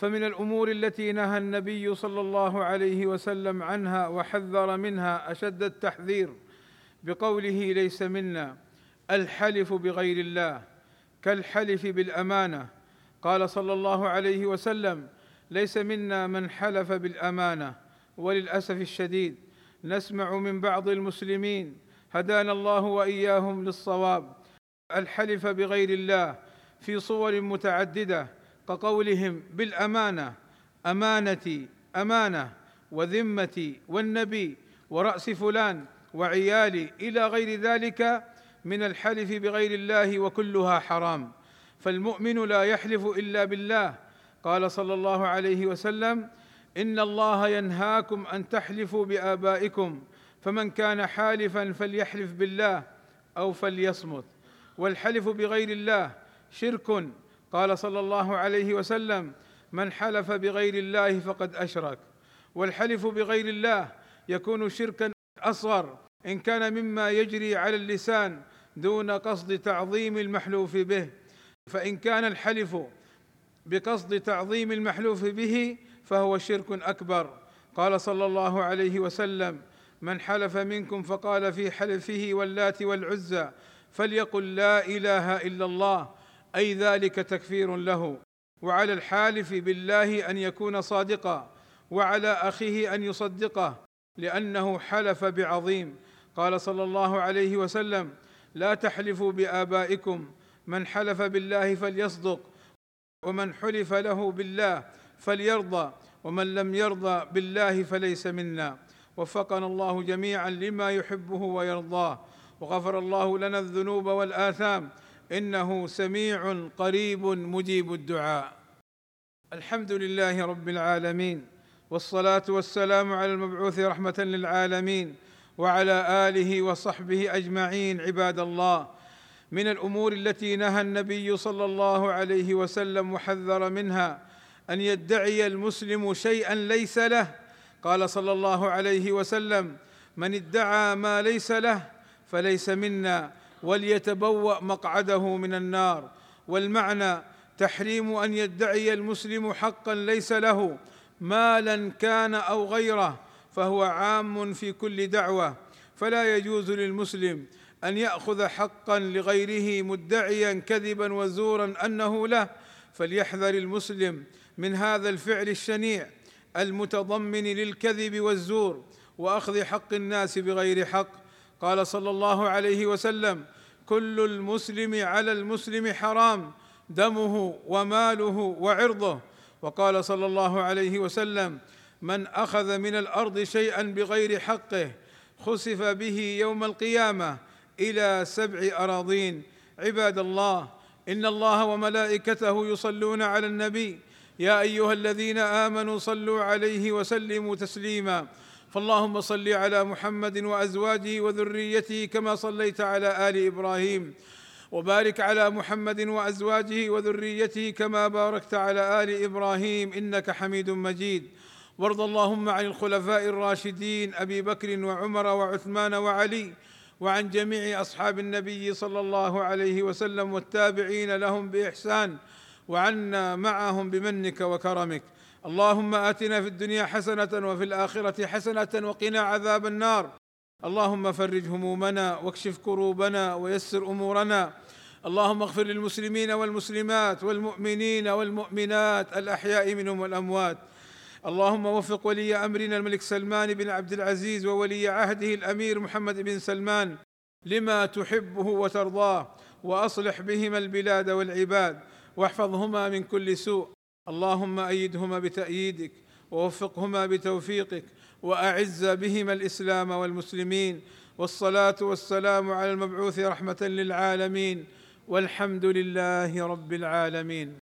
فمن الأمور التي نهى النبي صلى الله عليه وسلم عنها وحذر منها أشد التحذير بقوله ليس منا الحلف بغير الله كالحلف بالأمانة. قال صلى الله عليه وسلم ليس منا من حلف بالأمانة. وللأسف الشديد نسمع من بعض المسلمين هدانا الله وإياهم للصواب الحلف بغير الله في صور متعددة. كقولهم بالأمانة أمانتي أمانة وذمتي والنبي ورأس فلان وعيالي إلى غير ذلك من الحلف بغير الله وكلها حرام. فالمؤمن لا يحلف إلا بالله. قال صلى الله عليه وسلم إن الله ينهاكم أن تحلفوا بآبائكم فمن كان حالفا فليحلف بالله أو فليصمت. والحلف بغير الله شرك قال صلى الله عليه وسلم من حلف بغير الله فقد أشرك والحلف بغير الله يكون شركا أصغر إن كان مما يجري على اللسان دون قصد تعظيم المحلوف به فإن كان الحلف بقصد تعظيم المحلوف به فهو شرك أكبر. قال صلى الله عليه وسلم من حلف منكم فقال في حلفه واللات والعزى فليقل لا إله إلا الله أي ذلك تكفير له. وعلى الحالف بالله أن يكون صادقا وعلى أخيه أن يصدقه لأنه حلف بعظيم. قال صلى الله عليه وسلم لا تحلفوا بآبائكم من حلف بالله فليصدق ومن حلف له بالله فليرضى ومن لم يرضى بالله فليس منا. وفقنا الله جميعا لما يحبه ويرضاه. وغفر الله لنا الذنوب والآثام. إنه سميع قريب مجيب الدعاء. الحمد لله رب العالمين والصلاة والسلام على المبعوث رحمة للعالمين وعلى آله وصحبه أجمعين عباد الله. من الأمور التي نهى النبي صلى الله عليه وسلم وحذر منها أن يدعي المسلم شيئا ليس له. قال صلى الله عليه وسلم من ادعى ما ليس له فليس منا. وليتبوأ مقعده من النار. والمعنى تحريم أن يدعي المسلم حقا ليس له مالا كان أو غيره فهو عام في كل دعوة. فلا يجوز للمسلم أن يأخذ حقا لغيره مدعيا كذبا وزورا أنه له. فليحذر المسلم من هذا الفعل الشنيع المتضمن للكذب والزور وأخذ حق الناس بغير حق. قال صلى الله عليه وسلم كل المسلم على المسلم حرام دمه وماله وعرضه. وقال صلى الله عليه وسلم من أخذ من الأرض شيئا بغير حقه خسف به يوم القيامة إلى سبع أراضين. عباد الله إن الله وملائكته يصلون على النبي يا أيها الذين آمنوا صلوا عليه وسلموا تسليما. فاللهم صل على محمد وأزواجه وذريته كما صليت على آل إبراهيم وبارك على محمد وأزواجه وذريته كما باركت على آل إبراهيم إنك حميد مجيد. وارض اللهم عن الخلفاء الراشدين أبي بكر وعمر وعثمان وعلي وعن جميع أصحاب النبي صلى الله عليه وسلم والتابعين لهم بإحسان وعنا معهم بمنك وكرمك. اللهم آتنا في الدنيا حسنة وفي الآخرة حسنة وقنا عذاب النار. اللهم فرج همومنا واكشف كروبنا ويسر أمورنا. اللهم اغفر للمسلمين والمسلمات والمؤمنين والمؤمنات الأحياء منهم والأموات. اللهم وفق ولي أمرنا الملك سلمان بن عبد العزيز وولي عهده الأمير محمد بن سلمان لما تحبه وترضاه وأصلح بهما البلاد والعباد واحفظهما من كل سوء. اللهم أيدهما بتأييدك ووفقهما بتوفيقك وأعز بهما الإسلام والمسلمين والصلاة والسلام على المبعوث رحمة للعالمين والحمد لله رب العالمين